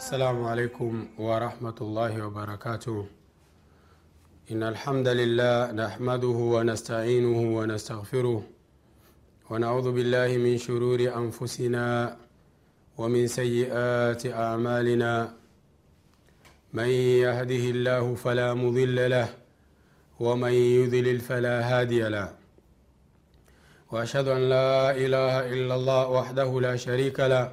السلام عليكم ورحمة الله وبركاته. إن الحمد لله نحمده ونستعينه ونستغفره ونعوذ بالله من شرور أنفسنا ومن سيئات أعمالنا. من يهده الله فلا مضل له ومن يضلل فلا هادي له. وأشهد أن لا إله إلا الله وحده لا شريك له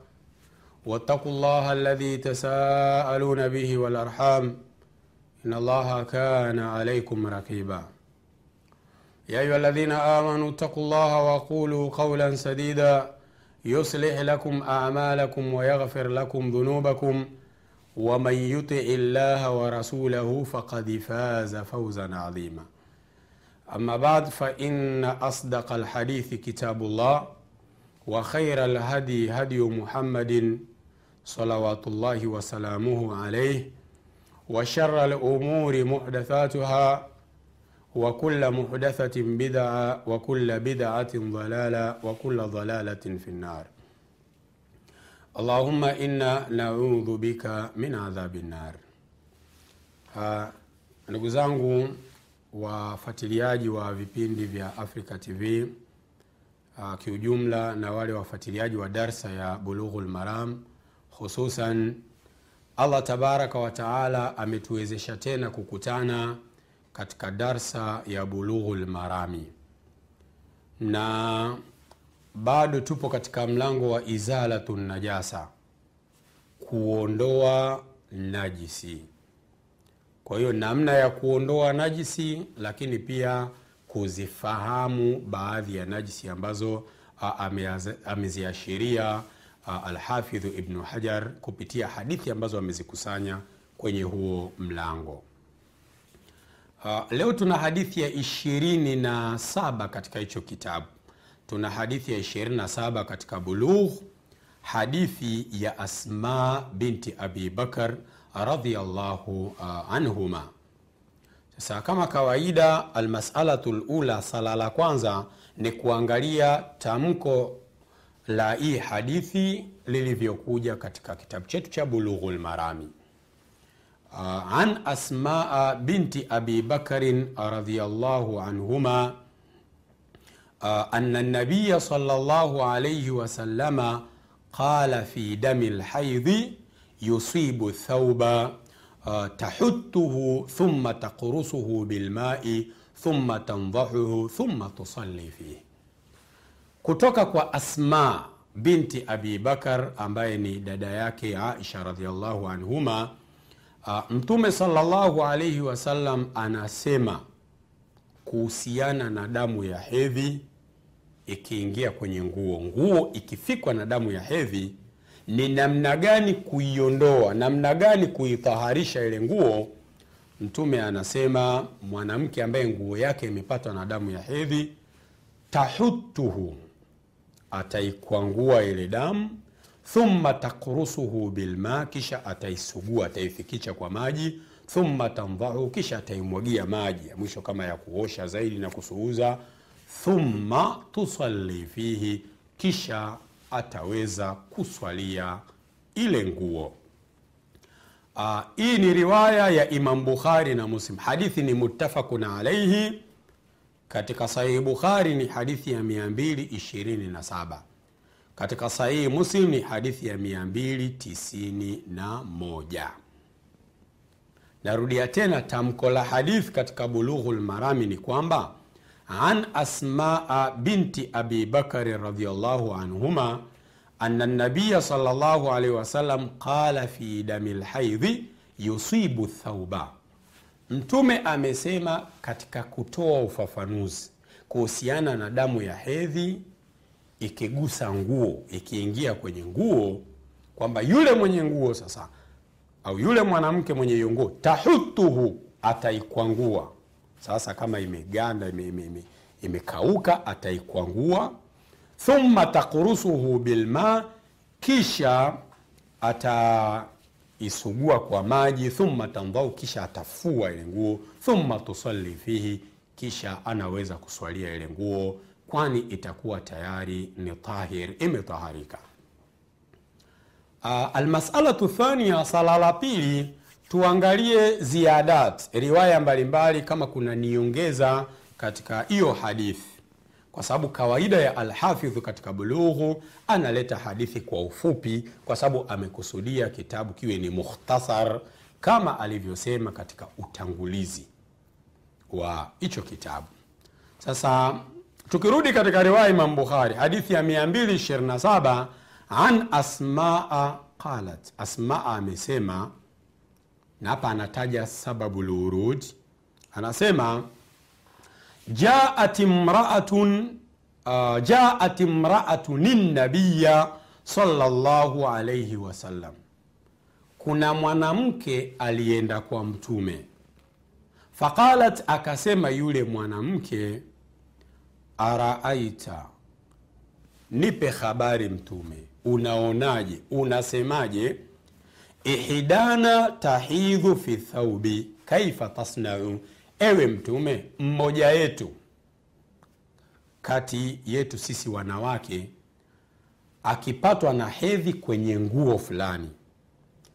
واتقوا الله الذي تساءلون به والأرحام إن الله كان عليكم رقيبا. يا أيها الذين آمنوا اتقوا الله وقولوا قولا سديدا يصلح لكم أعمالكم ويغفر لكم ذنوبكم ومن يطع الله ورسوله فقد فاز فوزا عظيما. أما بعد فإن أصدق الحديث كتاب الله وخير الهدي هدي محمد صلوات الله وسلامه عليه وشر الأمور محدثاتها وكل محدثة بدعة وكل بدعة ضلالة وكل ضلالة في النار. اللهم إنا نعوذ بك من عذاب النار. ndugu zangu wafuatiliaji wa vipindi vya Africa TV uh, kiujumla na wale wafuatiliaji wa darsa ya Bulughul Maram hususan allah tabaraka wataala ametuwezesha tena kukutana katika darsa ya bulughul marami. Na bado tupo katika mlango wa izalatu najasa kuondoa najisi. Kwa hiyo namna ya kuondoa najisi lakini pia kuzifahamu baadhi ya najisi ambazo ameziashiria uh, Alhafidhu Ibnu Hajar kupitia hadithi ambazo amezikusanya kwenye huo mlango. Uh, leo tuna hadithi ya ishirini na saba katika hicho kitabu. Tuna hadithi ya ishirini na saba katika Bulugh, hadithi ya Asma binti Abi Bakar radhiyallahu uh, anhuma. Sasa kama kawaida, almasalatu lula, sala la kwanza ni kuangalia tamko la hii hadithi lilivyokuja katika kitabu chetu cha Bulughul Marami. Uh, an Asmaa binti Abi Bakarin radhiyallahu anhuma uh, anna nabiya sallallahu alayhi wasallama qala fi dami lhaidhi yusibu thauba uh, tahuttuhu thumma taqrusuhu bilmai thumma tandahuhu thumma tusalli fihi kutoka kwa Asma binti Abi Bakar ambaye ni dada yake Aisha radhiallahu anhuma. Uh, Mtume sallallahu alaihi wasallam anasema kuhusiana na damu ya hedhi ikiingia kwenye nguo, nguo ikifikwa na damu ya hedhi, ni namna gani kuiondoa, namna gani kuitaharisha ile nguo. Mtume anasema mwanamke ambaye nguo yake imepatwa na damu ya hedhi, tahutuhu ataikwangua ile damu, thumma takrusuhu bilma, kisha ataisugua, ataifikisha kwa maji, thumma tamdhahu, kisha ataimwagia maji ya mwisho kama ya kuosha zaidi na kusuuza, thumma tusalli fihi, kisha ataweza kuswalia ile nguo. Uh, hii ni riwaya ya Imam Bukhari na Muslim. Hadithi ni muttafaqun alaihi katika sahihi Bukhari ni hadithi ya 227 katika sahihi Muslim ni hadithi ya 291. Narudia tena tamko la hadithi katika Bulughul Marami ni kwamba an Asmaa binti Abi Bakari radhiyallahu anhuma anna nabiya sallallahu alaihi wasallam qala fi dami lhaidhi yusibu thauba Mtume amesema katika kutoa ufafanuzi kuhusiana na damu ya hedhi ikigusa nguo, ikiingia kwenye nguo, kwamba yule mwenye nguo sasa, au yule mwanamke mwenye hiyo nguo, tahutuhu, ataikwangua. Sasa kama imeganda, ime, ime, ime, imekauka, ataikwangua. Thumma takurusuhu bilma, kisha ataisugua kwa maji. Thumma tandhau, kisha atafua ile nguo. Thumma tusalli fihi, kisha anaweza kuswalia ile nguo, kwani itakuwa tayari ni tahir, imetaharika. Uh, almasalatu thania, sala la pili, tuangalie ziadat, riwaya mbalimbali, kama kuna niongeza katika hiyo hadithi, kwa sababu kawaida ya Alhafidhu katika Bulughu analeta hadithi kwa ufupi, kwa sababu amekusudia kitabu kiwe ni mukhtasar, kama alivyosema katika utangulizi wa hicho kitabu. Sasa tukirudi katika riwaya Imam Bukhari, hadithi ya 227 an Asmaa qalat, Asmaa amesema, na hapa anataja sababu lurud, anasema jaat imraatun uh, jaat imraatun nabiya sallallahu alayhi wasallam, kuna mwanamke alienda kwa Mtume. Faqalat, akasema yule mwanamke, araaita, nipe habari Mtume, unaonaje, unasemaje? Ihdana tahidhu fi thaubi kaifa tasnau, ewe Mtume, mmoja yetu kati yetu sisi wanawake akipatwa na hedhi kwenye nguo fulani,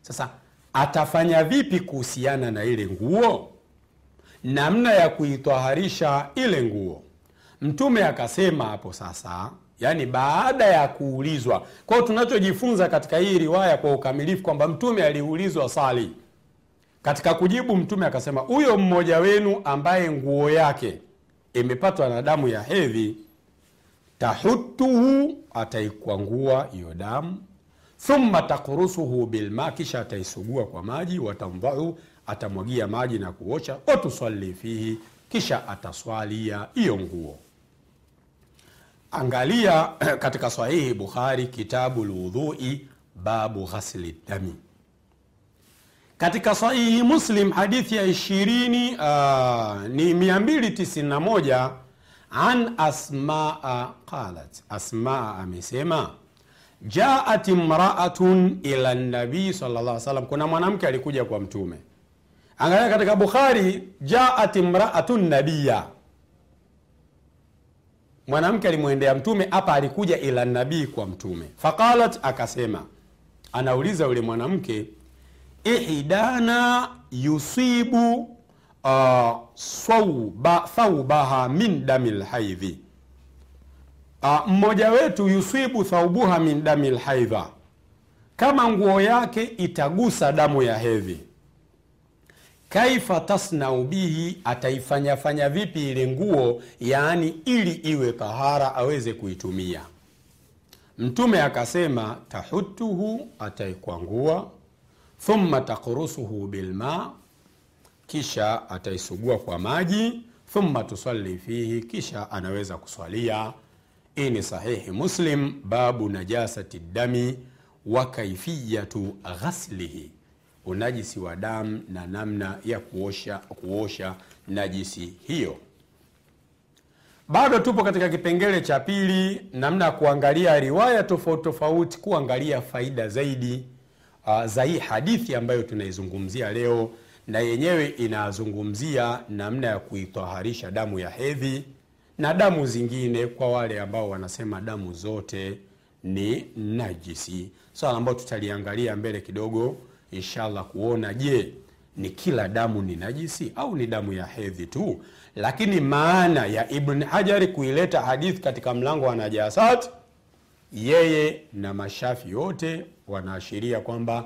sasa atafanya vipi kuhusiana na ile nguo, namna ya kuitwaharisha ile nguo? Mtume akasema hapo sasa yaani baada ya kuulizwa. kwao, tunachojifunza katika hii riwaya kwa ukamilifu kwamba mtume aliulizwa swali, katika kujibu mtume akasema, huyo mmoja wenu ambaye nguo yake imepatwa na damu ya hedhi, tahutuhu, ataikwangua hiyo damu, thumma takurusuhu bilma, kisha ataisugua kwa maji, watandhau, atamwagia maji na kuosha, watusalli fihi, kisha ataswalia hiyo nguo. Angalia katika Sahihi Bukhari, kitabu lwudhui, babu ghasli dami. Katika Sahihi Muslim hadithi ya ishirini uh, ni 291 an Asmaa qalat, Asmaa amesema jaat imraatun ila nabii sallallahu alaihi kuna mwanamke alikuja kwa Mtume. Angalia katika Bukhari, jaat imraatun nabiya mwanamke alimwendea mtume hapa, alikuja ila nabii kwa mtume. Faqalat, akasema, anauliza yule mwanamke, ihdana yusibu uh, sauba, thaubaha min dami lhaidhi, uh, mmoja wetu yusibu thaubuha min dami lhaidha, kama nguo yake itagusa damu ya hedhi. Kaifa tasnau bihi, ataifanyafanya vipi ile nguo, yaani ili iwe tahara aweze kuitumia. Mtume akasema tahutuhu, ataikwangua, thumma takrusuhu bilma, kisha ataisugua kwa maji, thumma tusalli fihi, kisha anaweza kuswalia. Hii ni Sahihi Muslim, babu najasati dami wa kaifiyatu ghaslihi unajisi wa damu na namna ya kuosha, kuosha najisi hiyo. Bado tupo katika kipengele cha pili, namna ya kuangalia riwaya tofauti tofauti, kuangalia faida zaidi uh, za hii hadithi ambayo tunaizungumzia leo, na yenyewe inazungumzia namna ya kuitaharisha damu ya hedhi na damu zingine, kwa wale ambao wanasema damu zote ni najisi, swala so, ambayo tutaliangalia mbele kidogo inshallah kuona je, ni kila damu ni najisi au ni damu ya hedhi tu. Lakini maana ya Ibn Hajari kuileta hadithi katika mlango wa najasat, yeye na mashafi yote wanaashiria kwamba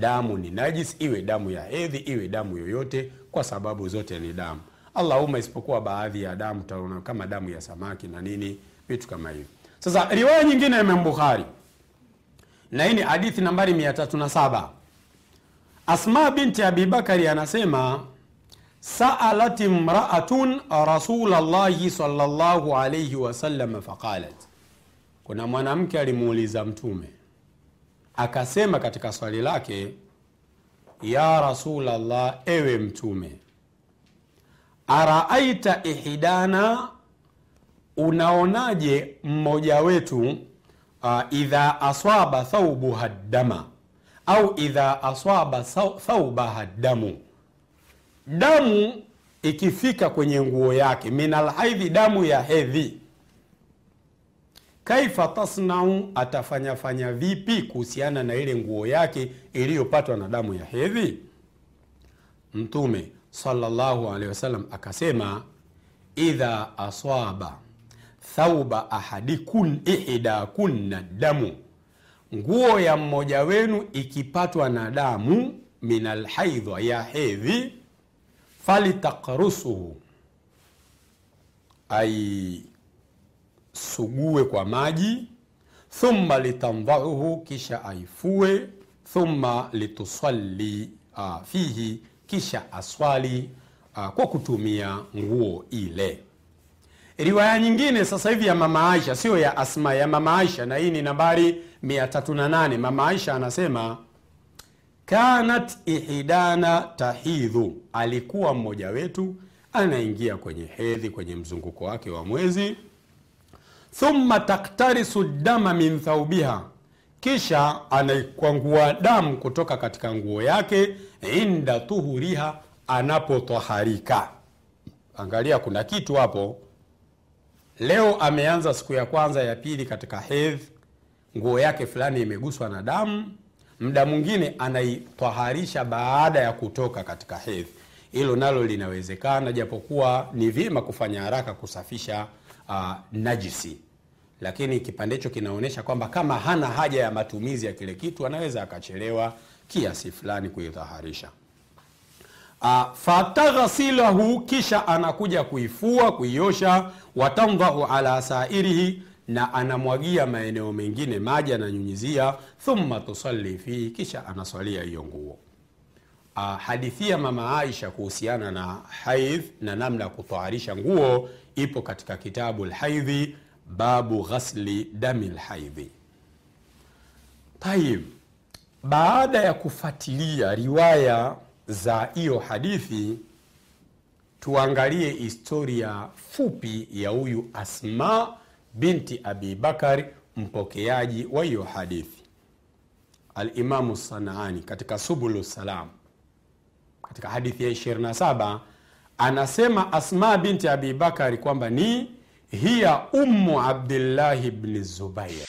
damu ni najisi, iwe damu ya hedhi, iwe damu yoyote, kwa sababu zote ni damu. Allahumma, isipokuwa baadhi ya damu taona kama damu ya samaki na nini, vitu kama hivyo. Sasa riwaya nyingine ya Imam na hii ni hadithi nambari 307 Asma binti Abi Bakari anasema saalat imraatun rasulllahi salllahu alaihi wasallam faqalat, kuna mwanamke alimuuliza Mtume akasema katika swali lake, ya Rasulallah, ewe Mtume, araaita ihdana, unaonaje mmoja wetu uh, idha aswaba thaubuha dama au idha aswaba thaubaha damu, damu ikifika kwenye nguo yake, min alhaidhi, damu ya hedhi, kaifa tasnau, atafanyafanya vipi kuhusiana na ile nguo yake iliyopatwa na damu ya hedhi? Mtume sallallahu akasema, idha aswaba thauba ahadikun ihda kunna damu, nguo ya mmoja wenu ikipatwa na damu min alhaidha, ya hedhi, falitakrusuhu, aisugue kwa maji, thumma litandhauhu, kisha aifue, thumma litusalli uh, fihi, kisha aswali uh, kwa kutumia nguo ile. Riwaya nyingine sasa hivi ya mama Aisha, sio ya Asma, ya mama Aisha, na hii ni nambari 308. Mama Aisha anasema kanat ihidana tahidhu, alikuwa mmoja wetu anaingia kwenye hedhi, kwenye mzunguko wake wa mwezi. Thumma taktarisu dama min thaubiha, kisha anaikwangua damu kutoka katika nguo yake, inda tuhuriha, anapotwaharika. Angalia, kuna kitu hapo Leo ameanza siku ya kwanza ya pili katika hedhi, nguo yake fulani imeguswa na damu. Muda mwingine anaitwaharisha baada ya kutoka katika hedhi. Hilo nalo linawezekana, japokuwa ni vyema kufanya haraka kusafisha uh, najisi, lakini kipande hicho kinaonyesha kwamba kama hana haja ya matumizi ya kile kitu, anaweza akachelewa kiasi fulani kuidhaharisha. Uh, kisha anakuja kuifua kuiosha, watandhahu ala sairihi, na anamwagia maeneo mengine maji ananyunyizia, thumma tusalli fihi, kisha anaswalia hiyo nguo. Uh, mama Aisha kuhusiana na haidh na namna ya kutaharisha nguo ipo katika kitabu lhaidhi, babu ghasli dami lhaidhi. Tayib, baada ya kufuatilia riwaya za hiyo hadithi, tuangalie historia fupi ya huyu Asma binti Abi Bakari, mpokeaji wa hiyo hadithi. Alimamu Sanaani katika Subulu Salam katika hadithi ya 27 anasema Asma binti Abi Bakari kwamba ni hiya ummu Abdillahi bni Zubair